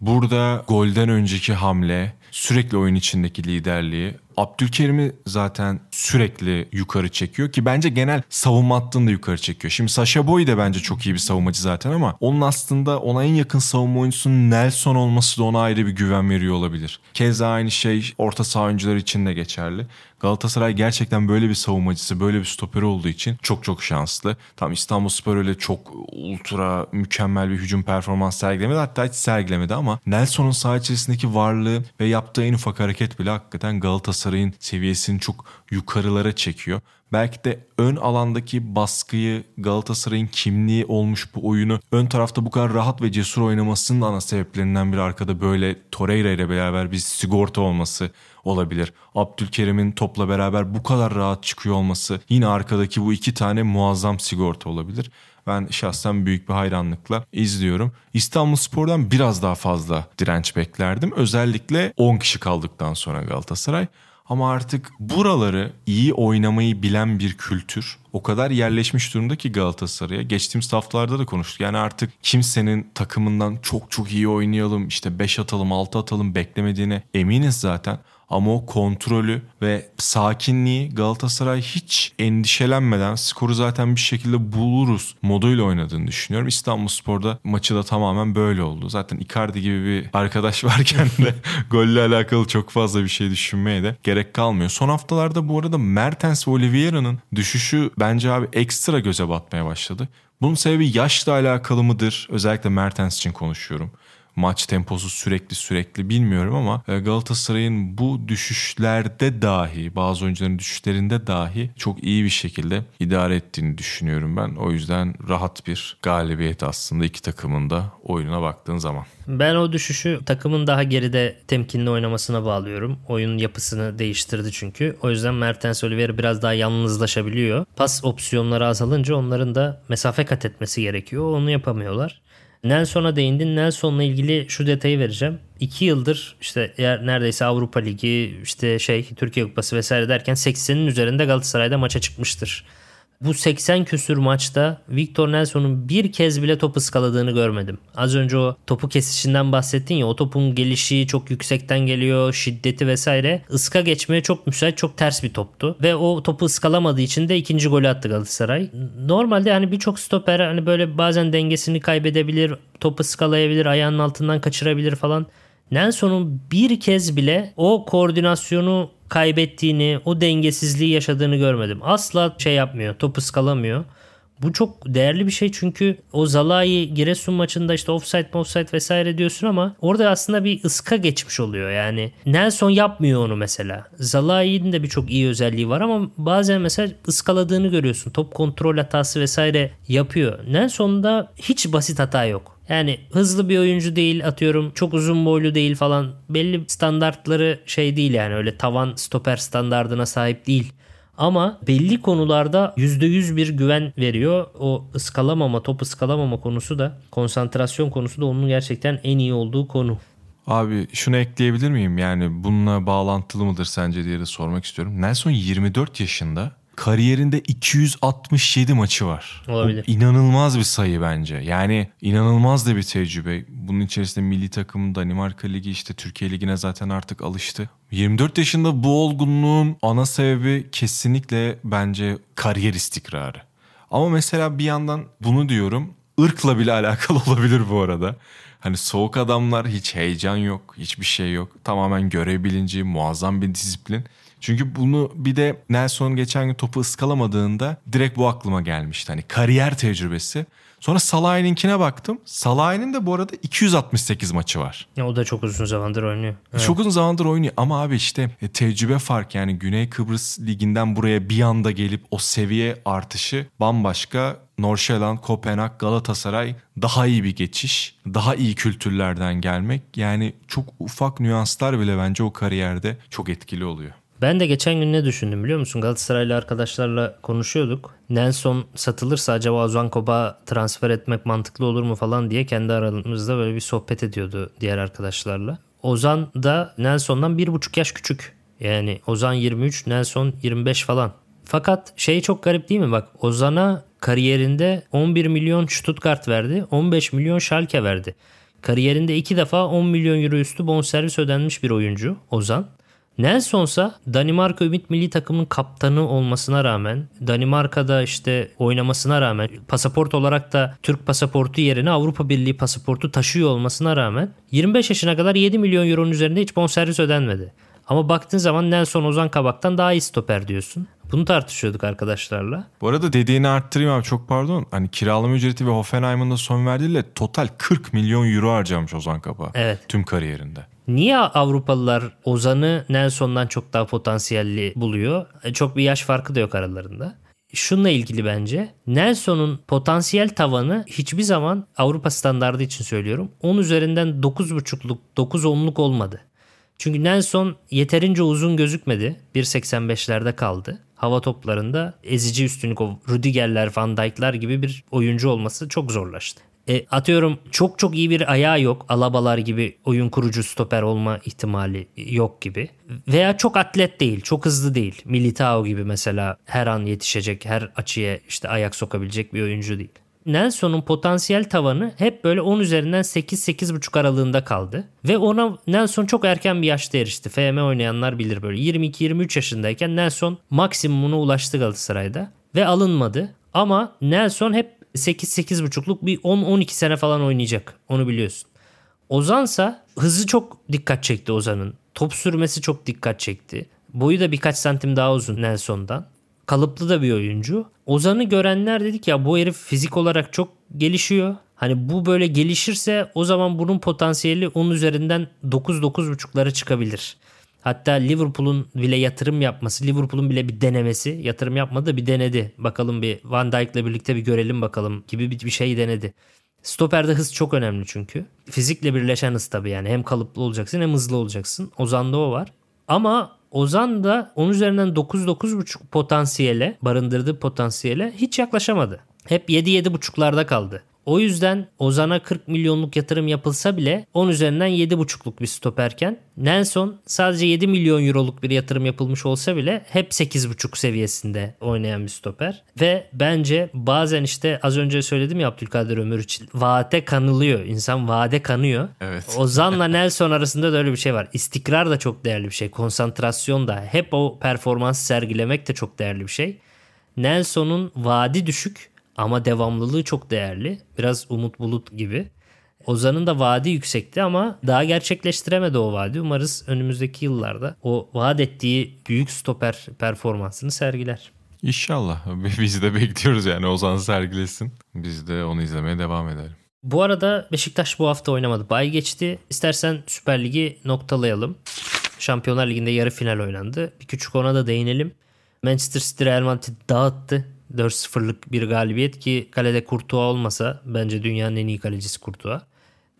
Burada golden önceki hamle, sürekli oyun içindeki liderliği Abdülkerim'i zaten sürekli yukarı çekiyor ki bence genel savunma hattını da yukarı çekiyor. Şimdi Sasha Boy da bence çok iyi bir savunmacı zaten ama onun aslında ona en yakın savunma oyuncusunun Nelson olması da ona ayrı bir güven veriyor olabilir. Keza aynı şey orta saha oyuncuları için de geçerli. Galatasaray gerçekten böyle bir savunmacısı, böyle bir stoperi olduğu için çok çok şanslı. Tam İstanbulspor öyle çok ultra mükemmel bir hücum performans sergilemedi. Hatta hiç sergilemedi ama Nelson'un saha içerisindeki varlığı ve yaptığı en ufak hareket bile hakikaten Galatasaray'ın seviyesini çok yukarılara çekiyor. Belki de ön alandaki baskıyı Galatasaray'ın kimliği olmuş bu oyunu ön tarafta bu kadar rahat ve cesur oynamasının ana sebeplerinden biri arkada böyle Torreira ile beraber bir sigorta olması olabilir. Abdülkerim'in topla beraber bu kadar rahat çıkıyor olması yine arkadaki bu iki tane muazzam sigorta olabilir. Ben şahsen büyük bir hayranlıkla izliyorum. İstanbul Spor'dan biraz daha fazla direnç beklerdim. Özellikle 10 kişi kaldıktan sonra Galatasaray. Ama artık buraları iyi oynamayı bilen bir kültür o kadar yerleşmiş durumda ki Galatasaray'a. Geçtiğimiz haftalarda da konuştuk. Yani artık kimsenin takımından çok çok iyi oynayalım, işte 5 atalım, 6 atalım beklemediğine eminiz zaten. Ama o kontrolü ve sakinliği Galatasaray hiç endişelenmeden skoru zaten bir şekilde buluruz moduyla oynadığını düşünüyorum. İstanbul Spor'da maçı da tamamen böyle oldu. Zaten Icardi gibi bir arkadaş varken de golle alakalı çok fazla bir şey düşünmeye de gerek kalmıyor. Son haftalarda bu arada Mertens ve Oliveira'nın düşüşü bence abi ekstra göze batmaya başladı. Bunun sebebi yaşla alakalı mıdır? Özellikle Mertens için konuşuyorum maç temposu sürekli sürekli bilmiyorum ama e, Galatasaray'ın bu düşüşlerde dahi bazı oyuncuların düşüşlerinde dahi çok iyi bir şekilde idare ettiğini düşünüyorum ben. O yüzden rahat bir galibiyet aslında iki takımın da oyununa baktığın zaman. Ben o düşüşü takımın daha geride temkinli oynamasına bağlıyorum. Oyun yapısını değiştirdi çünkü. O yüzden Mertens Oliveira biraz daha yalnızlaşabiliyor. Pas opsiyonları azalınca onların da mesafe kat etmesi gerekiyor. Onu yapamıyorlar. Nelson'a değindin. Nelson'la ilgili şu detayı vereceğim. 2 yıldır işte neredeyse Avrupa Ligi, işte şey Türkiye Kupası vesaire derken 80'in üzerinde Galatasaray'da maça çıkmıştır. Bu 80 küsür maçta Victor Nelson'un bir kez bile top ıskaladığını görmedim. Az önce o topu kesişinden bahsettin ya o topun gelişi çok yüksekten geliyor şiddeti vesaire. Iska geçmeye çok müsait çok ters bir toptu. Ve o topu ıskalamadığı için de ikinci golü attı Galatasaray. Normalde hani birçok stoper hani böyle bazen dengesini kaybedebilir, topu ıskalayabilir, ayağının altından kaçırabilir falan. Nelson'un bir kez bile o koordinasyonu kaybettiğini, o dengesizliği yaşadığını görmedim. Asla şey yapmıyor, topu skalamıyor. Bu çok değerli bir şey çünkü o Zalai Giresun maçında işte offside offside vesaire diyorsun ama orada aslında bir ıska geçmiş oluyor yani. Nelson yapmıyor onu mesela. Zalai'nin de birçok iyi özelliği var ama bazen mesela ıskaladığını görüyorsun. Top kontrol hatası vesaire yapıyor. Nelson'da hiç basit hata yok. Yani hızlı bir oyuncu değil atıyorum çok uzun boylu değil falan belli standartları şey değil yani öyle tavan stoper standardına sahip değil. Ama belli konularda %100 bir güven veriyor. O ıskalamama, top ıskalamama konusu da konsantrasyon konusu da onun gerçekten en iyi olduğu konu. Abi şunu ekleyebilir miyim? Yani bununla bağlantılı mıdır sence diye de sormak istiyorum. Nelson 24 yaşında kariyerinde 267 maçı var. Olabilir. O inanılmaz bir sayı bence. Yani inanılmaz da bir tecrübe. Bunun içerisinde milli takım, Danimarka Ligi işte Türkiye Ligi'ne zaten artık alıştı. 24 yaşında bu olgunluğun ana sebebi kesinlikle bence kariyer istikrarı. Ama mesela bir yandan bunu diyorum ırkla bile alakalı olabilir bu arada. Hani soğuk adamlar hiç heyecan yok, hiçbir şey yok. Tamamen görev bilinci, muazzam bir disiplin. Çünkü bunu bir de Nelson geçen gün topu ıskalamadığında direkt bu aklıma gelmişti. Hani kariyer tecrübesi. Sonra Salah'ınkine baktım. Salah'ın de bu arada 268 maçı var. Ya o da çok uzun zamandır oynuyor. Evet. Çok uzun zamandır oynuyor ama abi işte e, tecrübe fark yani Güney Kıbrıs liginden buraya bir anda gelip o seviye artışı bambaşka. Norşeland, Kopenhag, Galatasaray daha iyi bir geçiş. Daha iyi kültürlerden gelmek. Yani çok ufak nüanslar bile bence o kariyerde çok etkili oluyor. Ben de geçen gün ne düşündüm biliyor musun? Galatasaraylı arkadaşlarla konuşuyorduk. Nelson satılırsa acaba Ozan Koba transfer etmek mantıklı olur mu falan diye kendi aramızda böyle bir sohbet ediyordu diğer arkadaşlarla. Ozan da Nelson'dan bir buçuk yaş küçük. Yani Ozan 23, Nelson 25 falan. Fakat şey çok garip değil mi? Bak Ozan'a kariyerinde 11 milyon Stuttgart verdi, 15 milyon Schalke verdi. Kariyerinde iki defa 10 milyon euro üstü bonservis ödenmiş bir oyuncu Ozan. Nelson'sa Danimarka Ümit Milli Takımın kaptanı olmasına rağmen Danimarka'da işte oynamasına rağmen pasaport olarak da Türk pasaportu yerine Avrupa Birliği pasaportu taşıyor olmasına rağmen 25 yaşına kadar 7 milyon euronun üzerinde hiç bonservis ödenmedi. Ama baktığın zaman Nelson Ozan Kabak'tan daha iyi stoper diyorsun. Bunu tartışıyorduk arkadaşlarla. Bu arada dediğini arttırayım abi çok pardon. Hani kiralama ücreti ve Hoffenheim'ın da son verdiğiyle total 40 milyon euro harcamış Ozan Kabak. Evet. Tüm kariyerinde. Niye Avrupalılar Ozan'ı Nelson'dan çok daha potansiyelli buluyor? E, çok bir yaş farkı da yok aralarında. Şununla ilgili bence Nelson'un potansiyel tavanı hiçbir zaman Avrupa standardı için söylüyorum 10 üzerinden 9.5'luk 9-10'luk olmadı. Çünkü Nelson yeterince uzun gözükmedi. 1.85'lerde kaldı. Hava toplarında ezici üstünlük o Rüdigerler, Van Dijk'lar gibi bir oyuncu olması çok zorlaştı. E, atıyorum çok çok iyi bir ayağı yok. Alabalar gibi oyun kurucu stoper olma ihtimali yok gibi. Veya çok atlet değil, çok hızlı değil. Militao gibi mesela her an yetişecek, her açıya işte ayak sokabilecek bir oyuncu değil. Nelson'un potansiyel tavanı hep böyle 10 üzerinden 8-8,5 aralığında kaldı. Ve ona Nelson çok erken bir yaşta erişti. FM oynayanlar bilir böyle. 22-23 yaşındayken Nelson maksimumuna ulaştı Galatasaray'da. Ve alınmadı. Ama Nelson hep 8-8,5'luk bir 10-12 sene falan oynayacak. Onu biliyorsun. Ozansa hızı çok dikkat çekti Ozan'ın. Top sürmesi çok dikkat çekti. Boyu da birkaç santim daha uzun Nelson'dan. Kalıplı da bir oyuncu. Ozan'ı görenler dedik ya bu herif fizik olarak çok gelişiyor. Hani bu böyle gelişirse o zaman bunun potansiyeli 10 üzerinden 9-9.5'lara çıkabilir. Hatta Liverpool'un bile yatırım yapması, Liverpool'un bile bir denemesi, yatırım yapmadı da bir denedi. Bakalım bir Van Dijk'le birlikte bir görelim bakalım gibi bir şey denedi. Stoperde hız çok önemli çünkü. Fizikle birleşen hız tabii yani. Hem kalıplı olacaksın hem hızlı olacaksın. Ozan'da o var. Ama Ozan da 10 üzerinden 9-9.5 potansiyele, barındırdığı potansiyele hiç yaklaşamadı. Hep 7-7.5'larda kaldı. O yüzden Ozan'a 40 milyonluk yatırım yapılsa bile 10 üzerinden 7,5'luk bir stoperken Nelson sadece 7 milyon euroluk bir yatırım yapılmış olsa bile hep 8,5 seviyesinde oynayan bir stoper. Ve bence bazen işte az önce söyledim ya Abdülkadir Ömür için vaate kanılıyor. İnsan vade kanıyor. Evet. Ozan'la Nelson arasında da öyle bir şey var. İstikrar da çok değerli bir şey. Konsantrasyon da hep o performansı sergilemek de çok değerli bir şey. Nelson'un vadi düşük ama devamlılığı çok değerli. Biraz Umut Bulut gibi. Ozan'ın da vaadi yüksekti ama daha gerçekleştiremedi o vaadi. Umarız önümüzdeki yıllarda o vaat ettiği büyük stoper performansını sergiler. İnşallah. Biz de bekliyoruz yani Ozan sergilesin. Biz de onu izlemeye devam edelim. Bu arada Beşiktaş bu hafta oynamadı. Bay geçti. İstersen Süper Lig'i noktalayalım. Şampiyonlar Ligi'nde yarı final oynandı. Bir küçük ona da değinelim. Manchester City Real Madrid dağıttı. 4-0'lık bir galibiyet ki kalede Courtois olmasa bence dünyanın en iyi kalecisi Courtois.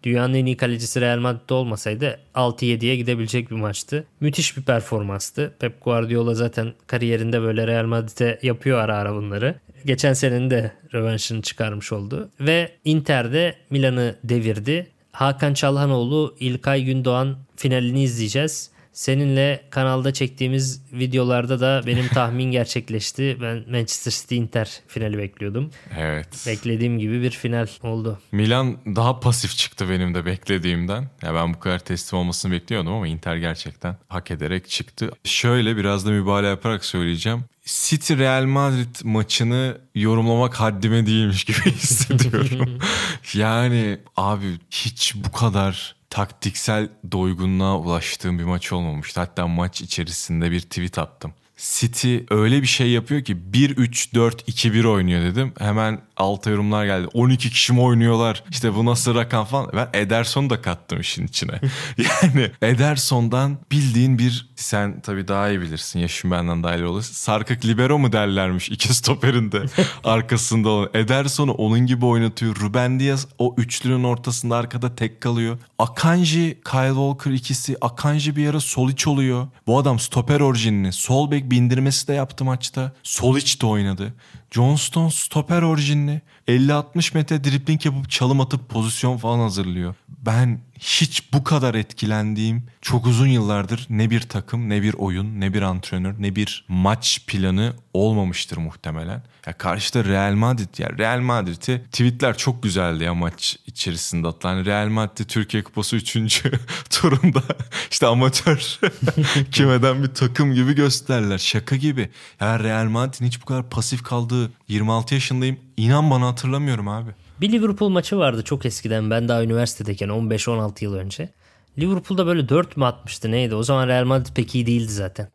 Dünyanın en iyi kalecisi Real Madrid olmasaydı 6-7'ye gidebilecek bir maçtı. Müthiş bir performanstı. Pep Guardiola zaten kariyerinde böyle Real Madrid'e yapıyor ara ara bunları. Geçen senenin de rövanşını çıkarmış oldu. Ve Inter'de Milan'ı devirdi. Hakan Çalhanoğlu, İlkay Gündoğan finalini izleyeceğiz. Seninle kanalda çektiğimiz videolarda da benim tahmin gerçekleşti. Ben Manchester City Inter finali bekliyordum. Evet. Beklediğim gibi bir final oldu. Milan daha pasif çıktı benim de beklediğimden. Ya ben bu kadar teslim olmasını bekliyordum ama Inter gerçekten hak ederek çıktı. Şöyle biraz da mübalağa yaparak söyleyeceğim. City Real Madrid maçını yorumlamak haddime değilmiş gibi hissediyorum. yani abi hiç bu kadar taktiksel doygunluğa ulaştığım bir maç olmamıştı. Hatta maç içerisinde bir tweet attım. City öyle bir şey yapıyor ki 1-3-4-2-1 oynuyor dedim. Hemen alta yorumlar geldi. 12 kişi mi oynuyorlar? İşte bu nasıl rakam falan. Ben Ederson'u da kattım işin içine. yani Ederson'dan bildiğin bir sen tabii daha iyi bilirsin. Yaşın benden daha iyi olur. Sarkık libero mu derlermiş iki stoperin de arkasında olan. Ederson'u onun gibi oynatıyor. Ruben Diaz o üçlünün ortasında arkada tek kalıyor. Akanji, Kyle Walker ikisi. Akanji bir ara sol iç oluyor. Bu adam stoper orijinli. Sol bek bindirmesi de yaptı maçta. Sol iç de oynadı. John Stones stoper orijinli. 50-60 metre dribling yapıp çalım atıp pozisyon falan hazırlıyor. Ben hiç bu kadar etkilendiğim çok uzun yıllardır ne bir takım, ne bir oyun, ne bir antrenör, ne bir maç planı olmamıştır muhtemelen. Ya karşıda Real Madrid ya Real Madrid'i tweetler çok güzeldi ya maç içerisinde atılan. Yani Real Madrid Türkiye Kupası 3. turunda işte amatör kimeden bir takım gibi gösterler. Şaka gibi. Ya Real Madrid'in hiç bu kadar pasif kaldığı 26 yaşındayım. İnan bana hatırlamıyorum abi. Bir Liverpool maçı vardı çok eskiden. Ben daha üniversitedeyken 15-16 yıl önce. Liverpool'da böyle 4 mü atmıştı neydi? O zaman Real Madrid pek iyi değildi zaten.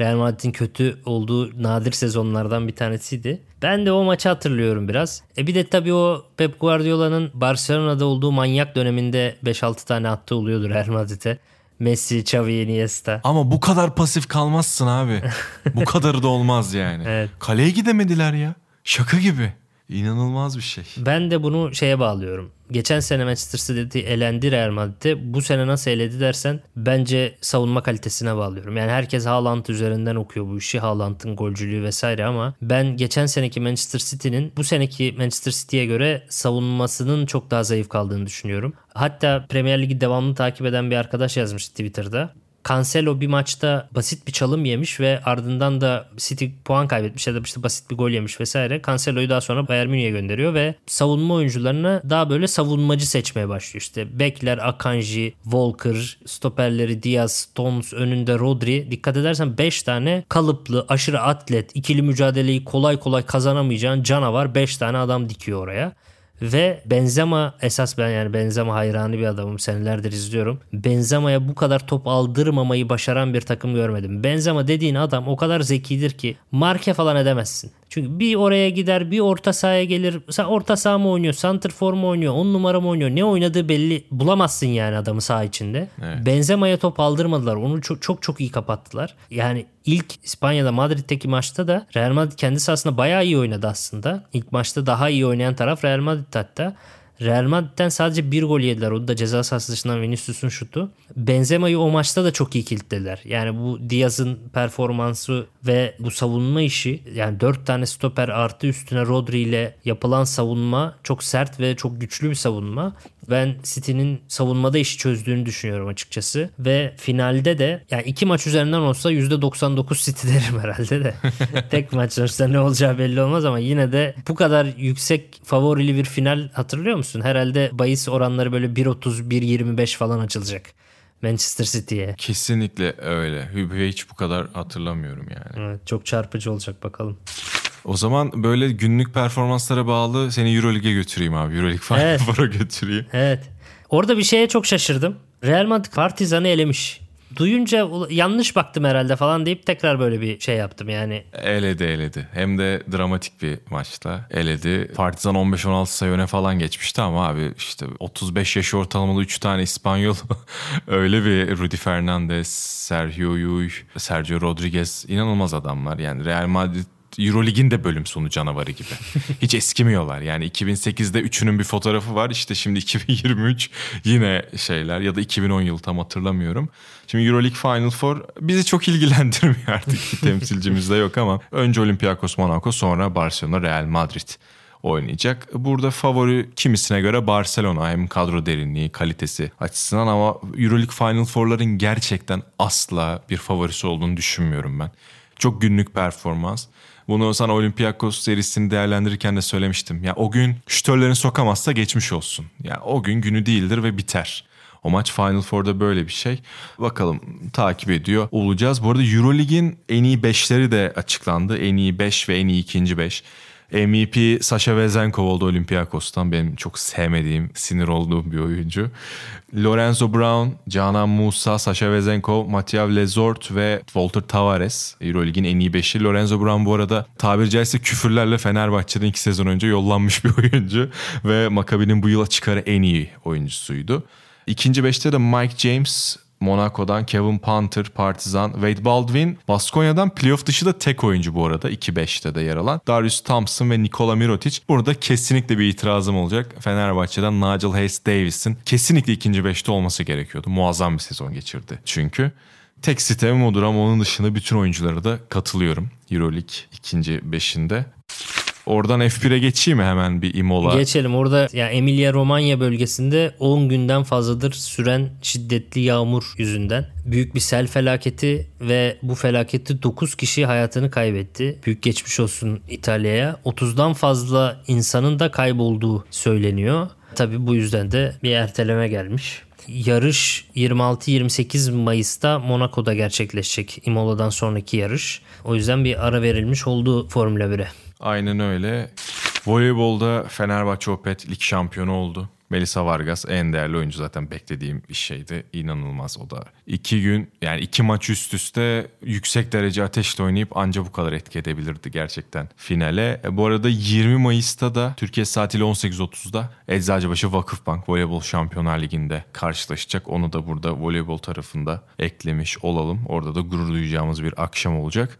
Real Madrid'in kötü olduğu nadir sezonlardan bir tanesiydi. Ben de o maçı hatırlıyorum biraz. E bir de tabii o Pep Guardiola'nın Barcelona'da olduğu manyak döneminde 5-6 tane attığı oluyordur Real Madrid'e. Messi, Xavi, Iniesta. Ama bu kadar pasif kalmazsın abi. bu kadarı da olmaz yani. Evet. Kaleye gidemediler ya. Şaka gibi. İnanılmaz bir şey. Ben de bunu şeye bağlıyorum. Geçen sene Manchester City elendi Real Madrid'de. Bu sene nasıl eledi dersen bence savunma kalitesine bağlıyorum. Yani herkes Haaland üzerinden okuyor bu işi. Haaland'ın golcülüğü vesaire ama ben geçen seneki Manchester City'nin bu seneki Manchester City'ye göre savunmasının çok daha zayıf kaldığını düşünüyorum. Hatta Premier Ligi devamlı takip eden bir arkadaş yazmış Twitter'da. Cancelo bir maçta basit bir çalım yemiş ve ardından da City puan kaybetmiş ya da işte basit bir gol yemiş vesaire. Cancelo'yu daha sonra Bayern Münih'e gönderiyor ve savunma oyuncularını daha böyle savunmacı seçmeye başlıyor. İşte bekler Akanji, Walker, stoperleri Diaz, Stones, önünde Rodri. Dikkat edersen 5 tane kalıplı, aşırı atlet, ikili mücadeleyi kolay kolay kazanamayacağın canavar 5 tane adam dikiyor oraya. Ve Benzema esas ben yani Benzema hayranı bir adamım senelerdir izliyorum. Benzema'ya bu kadar top aldırmamayı başaran bir takım görmedim. Benzema dediğin adam o kadar zekidir ki marke falan edemezsin. Çünkü bir oraya gider bir orta sahaya gelir. Orta saha mı oynuyor? Santrfor mu oynuyor? 10 numara mı oynuyor? Ne oynadığı belli. Bulamazsın yani adamı saha içinde. Evet. Benzema'ya top aldırmadılar. Onu çok çok çok iyi kapattılar. Yani ilk İspanya'da Madrid'deki maçta da Real Madrid kendi sahasında bayağı iyi oynadı aslında. İlk maçta daha iyi oynayan taraf Real Madrid hatta. Real Madrid'den sadece bir gol yediler. O da ceza sahası dışından Vinicius'un şutu. Benzema'yı o maçta da çok iyi kilitlediler. Yani bu Diaz'ın performansı ve bu savunma işi yani dört tane stoper artı üstüne Rodri ile yapılan savunma çok sert ve çok güçlü bir savunma. Ben City'nin savunmada işi çözdüğünü düşünüyorum açıkçası. Ve finalde de yani iki maç üzerinden olsa %99 City derim herhalde de. Tek maç sonuçta ne olacağı belli olmaz ama yine de bu kadar yüksek favorili bir final hatırlıyor musun? Herhalde bahis oranları böyle 1.30 1.25 falan açılacak. Manchester City'ye. Kesinlikle öyle. Ve hiç bu kadar hatırlamıyorum yani. Evet, çok çarpıcı olacak bakalım. O zaman böyle günlük performanslara bağlı seni Euroleague'e götüreyim abi. Euroleague Final Evet. Four'a götüreyim. Evet. Orada bir şeye çok şaşırdım. Real Madrid Partizan'ı elemiş. Duyunca "Ula- yanlış baktım herhalde falan deyip tekrar böyle bir şey yaptım yani. Eledi eledi. Hem de dramatik bir maçla eledi. Partizan 15-16 sayı öne falan geçmişti ama abi işte 35 yaş ortalamalı 3 tane İspanyol öyle bir Rudy Fernandez, Sergio Llull, Sergio Rodriguez inanılmaz adamlar. Yani Real Madrid Eurolig'in de bölüm sonu canavarı gibi. Hiç eskimiyorlar. Yani 2008'de üçünün bir fotoğrafı var. İşte şimdi 2023 yine şeyler ya da 2010 yıl tam hatırlamıyorum. Şimdi Euroleague Final Four bizi çok ilgilendirmiyor artık. Temsilcimiz de yok ama önce Olympiakos Monaco sonra Barcelona Real Madrid oynayacak. Burada favori kimisine göre Barcelona hem kadro derinliği, kalitesi açısından ama Euroleague Final Four'ların gerçekten asla bir favorisi olduğunu düşünmüyorum ben. Çok günlük performans. Bunu sana Olympiakos serisini değerlendirirken de söylemiştim. Ya o gün şütörlerini sokamazsa geçmiş olsun. Ya o gün günü değildir ve biter. O maç Final Four'da böyle bir şey. Bakalım takip ediyor olacağız. Bu arada Eurolig'in en iyi 5'leri de açıklandı. En iyi 5 ve en iyi ikinci 5. MVP Sasha Vezenkov oldu Olympiakos'tan. Benim çok sevmediğim, sinir olduğum bir oyuncu. Lorenzo Brown, Canan Musa, Sasha Vezenkov, Mathieu Lezort ve Walter Tavares. Euroleague'in en iyi beşi. Lorenzo Brown bu arada tabiri caizse küfürlerle Fenerbahçe'den iki sezon önce yollanmış bir oyuncu. ve Maccabi'nin bu yıla çıkarı en iyi oyuncusuydu. İkinci beşte de Mike James, Monaco'dan Kevin Panther, Partizan, Wade Baldwin, Baskonya'dan playoff dışı da tek oyuncu bu arada 2-5'te de yer alan. Darius Thompson ve Nikola Mirotic. Burada kesinlikle bir itirazım olacak. Fenerbahçe'den Nigel Hayes Davis'in kesinlikle ikinci beşte olması gerekiyordu. Muazzam bir sezon geçirdi çünkü. Tek sitemim odur ama onun dışında bütün oyunculara da katılıyorum. Euroleague ikinci beşinde. Oradan F1'e geçeyim mi hemen bir Imola? Geçelim. Orada ya Emilia Romanya bölgesinde 10 günden fazladır süren şiddetli yağmur yüzünden büyük bir sel felaketi ve bu felakette 9 kişi hayatını kaybetti. Büyük geçmiş olsun İtalya'ya. 30'dan fazla insanın da kaybolduğu söyleniyor. Tabi bu yüzden de bir erteleme gelmiş. Yarış 26-28 Mayıs'ta Monaco'da gerçekleşecek. Imola'dan sonraki yarış. O yüzden bir ara verilmiş oldu Formula 1'e. Aynen öyle. Voleybolda Fenerbahçe Opet lig şampiyonu oldu. Melisa Vargas en değerli oyuncu zaten beklediğim bir şeydi. İnanılmaz o da. İki gün yani iki maç üst üste yüksek derece ateşle oynayıp anca bu kadar etki edebilirdi gerçekten finale. E, bu arada 20 Mayıs'ta da Türkiye saatiyle 18.30'da Eczacıbaşı Vakıfbank Voleybol Şampiyonlar Ligi'nde karşılaşacak. Onu da burada voleybol tarafında eklemiş olalım. Orada da gurur duyacağımız bir akşam olacak.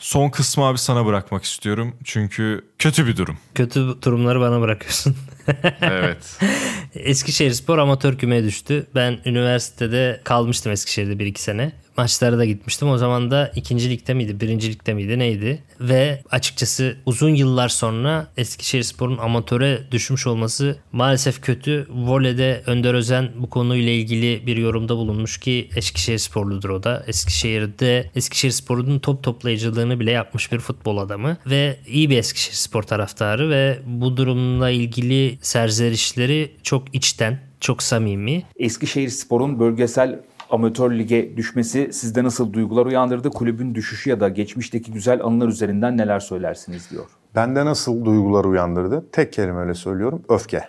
Son kısmı abi sana bırakmak istiyorum. Çünkü kötü bir durum. Kötü durumları bana bırakıyorsun. evet. Eskişehir Spor amatör kümeye düştü. Ben üniversitede kalmıştım Eskişehir'de bir iki sene maçlara da gitmiştim. O zaman da ikinci ligde miydi, birinci ligde miydi neydi? Ve açıkçası uzun yıllar sonra Eskişehir Spor'un amatöre düşmüş olması maalesef kötü. Voley'de Önder Özen bu konuyla ilgili bir yorumda bulunmuş ki Eskişehir Sporludur o da. Eskişehir'de Eskişehir Spor'un top toplayıcılığını bile yapmış bir futbol adamı ve iyi bir Eskişehir Spor taraftarı ve bu durumla ilgili serzerişleri çok içten, çok samimi. Eskişehir Spor'un bölgesel amatör lige düşmesi sizde nasıl duygular uyandırdı? Kulübün düşüşü ya da geçmişteki güzel anılar üzerinden neler söylersiniz diyor. Bende nasıl duygular uyandırdı? Tek kelimeyle söylüyorum öfke.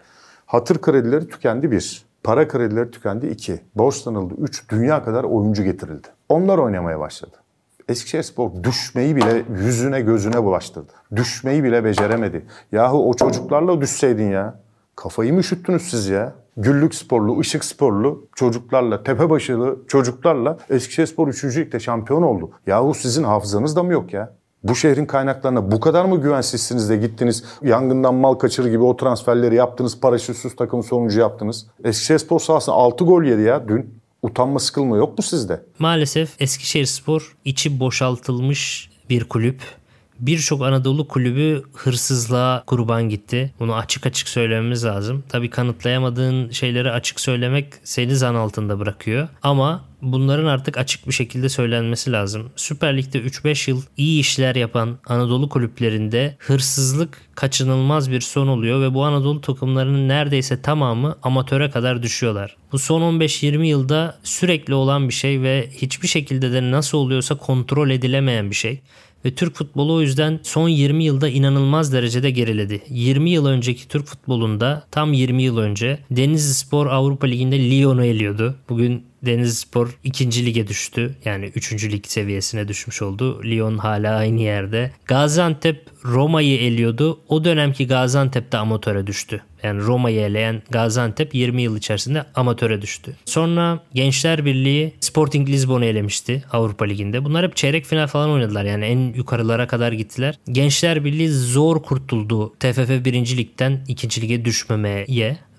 Hatır kredileri tükendi bir. Para kredileri tükendi iki. Borçlanıldı üç. Dünya kadar oyuncu getirildi. Onlar oynamaya başladı. Eskişehirspor düşmeyi bile yüzüne gözüne bulaştırdı. Düşmeyi bile beceremedi. Yahu o çocuklarla düşseydin ya. Kafayı mı üşüttünüz siz ya? Güllük sporlu, ışık sporlu çocuklarla, tepebaşılı çocuklarla Eskişehirspor 3. Lig'de şampiyon oldu. Yahu sizin hafızanız da mı yok ya? Bu şehrin kaynaklarına bu kadar mı güvensizsiniz de gittiniz yangından mal kaçırır gibi o transferleri yaptınız, paraşütsüz takım sonucu yaptınız. Eskişehirspor sahasında 6 gol yedi ya dün. Utanma sıkılma yok mu sizde? Maalesef Eskişehirspor içi boşaltılmış bir kulüp birçok Anadolu kulübü hırsızlığa kurban gitti. Bunu açık açık söylememiz lazım. Tabii kanıtlayamadığın şeyleri açık söylemek seni zan altında bırakıyor. Ama bunların artık açık bir şekilde söylenmesi lazım. Süper Lig'de 3-5 yıl iyi işler yapan Anadolu kulüplerinde hırsızlık kaçınılmaz bir son oluyor ve bu Anadolu takımlarının neredeyse tamamı amatöre kadar düşüyorlar. Bu son 15-20 yılda sürekli olan bir şey ve hiçbir şekilde de nasıl oluyorsa kontrol edilemeyen bir şey. Ve Türk futbolu o yüzden son 20 yılda inanılmaz derecede geriledi. 20 yıl önceki Türk futbolunda tam 20 yıl önce Denizli Spor Avrupa Ligi'nde Lyon'u eliyordu. Bugün Denizlispor 2. lige düştü. Yani 3. lig seviyesine düşmüş oldu. Lyon hala aynı yerde. Gaziantep Roma'yı eliyordu. O dönemki Gaziantep de amatöre düştü. Yani Roma'yı eleyen Gaziantep 20 yıl içerisinde amatöre düştü. Sonra Gençler Birliği Sporting Lisbon'u elemişti Avrupa Ligi'nde. Bunlar hep çeyrek final falan oynadılar. Yani en yukarılara kadar gittiler. Gençler Birliği zor kurtuldu TFF 1. Lig'den 2. lige düşmemeye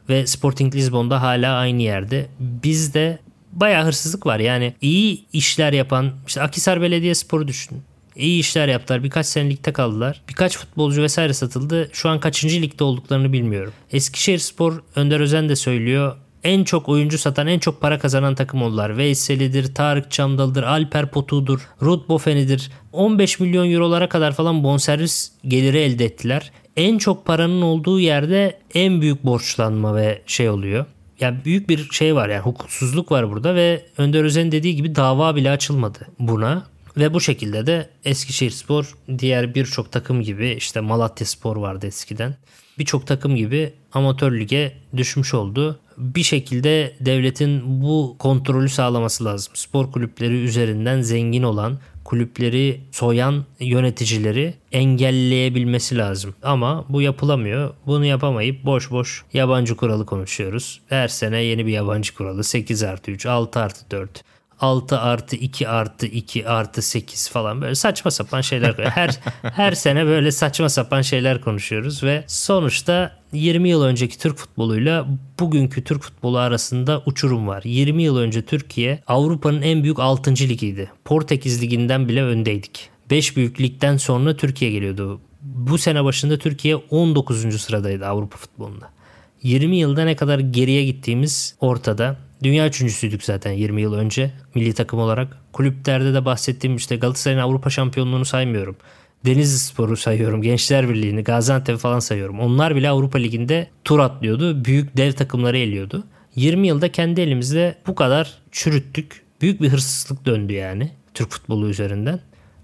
ve Sporting Lisbon'da hala aynı yerde. Bizde bayağı hırsızlık var. Yani iyi işler yapan işte Akisar Belediyespor'u düşün. İyi işler yaptılar. Birkaç sene ligde kaldılar. Birkaç futbolcu vesaire satıldı. Şu an kaçıncı ligde olduklarını bilmiyorum. Eskişehir Spor Önder Özen de söylüyor. En çok oyuncu satan, en çok para kazanan takım oldular. Veysel'idir, Tarık Çamdalı'dır, Alper Potu'dur, Ruth Bofeni'dir. 15 milyon eurolara kadar falan bonservis geliri elde ettiler. En çok paranın olduğu yerde en büyük borçlanma ve şey oluyor yani büyük bir şey var yani hukuksuzluk var burada ve Önder Özen dediği gibi dava bile açılmadı buna. Ve bu şekilde de Eskişehirspor diğer birçok takım gibi işte Malatya Spor vardı eskiden. Birçok takım gibi amatör lige düşmüş oldu. Bir şekilde devletin bu kontrolü sağlaması lazım. Spor kulüpleri üzerinden zengin olan kulüpleri soyan yöneticileri engelleyebilmesi lazım. Ama bu yapılamıyor. Bunu yapamayıp boş boş yabancı kuralı konuşuyoruz. Her sene yeni bir yabancı kuralı 8 artı 3, 6 artı 4 6 artı 2 artı 2 artı 8 falan böyle saçma sapan şeyler. Her her sene böyle saçma sapan şeyler konuşuyoruz ve sonuçta 20 yıl önceki Türk futboluyla bugünkü Türk futbolu arasında uçurum var. 20 yıl önce Türkiye Avrupa'nın en büyük 6. ligiydi. Portekiz liginden bile öndeydik. 5 büyük ligden sonra Türkiye geliyordu. Bu sene başında Türkiye 19. sıradaydı Avrupa futbolunda. 20 yılda ne kadar geriye gittiğimiz ortada. Dünya üçüncüsüydük zaten 20 yıl önce milli takım olarak. Kulüplerde de bahsettiğim işte Galatasaray'ın Avrupa şampiyonluğunu saymıyorum. Denizli Sporu sayıyorum. Gençler Birliği'ni, Gaziantep falan sayıyorum. Onlar bile Avrupa Ligi'nde tur atlıyordu. Büyük dev takımları eliyordu. 20 yılda kendi elimizde bu kadar çürüttük. Büyük bir hırsızlık döndü yani Türk futbolu üzerinden.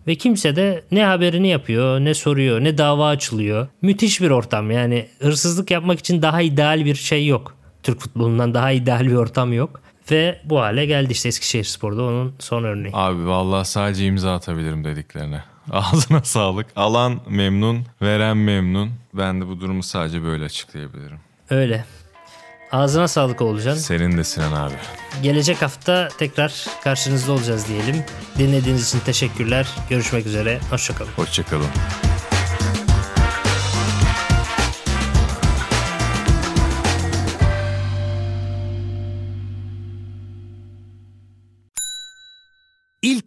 Ve kimse de ne haberini yapıyor, ne soruyor, ne dava açılıyor. Müthiş bir ortam yani hırsızlık yapmak için daha ideal bir şey yok. Türk futbolundan daha ideal bir ortam yok. Ve bu hale geldi işte Eskişehir Spor'da onun son örneği. Abi vallahi sadece imza atabilirim dediklerine. Ağzına sağlık. Alan memnun, veren memnun. Ben de bu durumu sadece böyle açıklayabilirim. Öyle. Ağzına sağlık Oğulcan. Senin de Sinan abi. Gelecek hafta tekrar karşınızda olacağız diyelim. Dinlediğiniz için teşekkürler. Görüşmek üzere. Hoşçakalın. Hoşçakalın.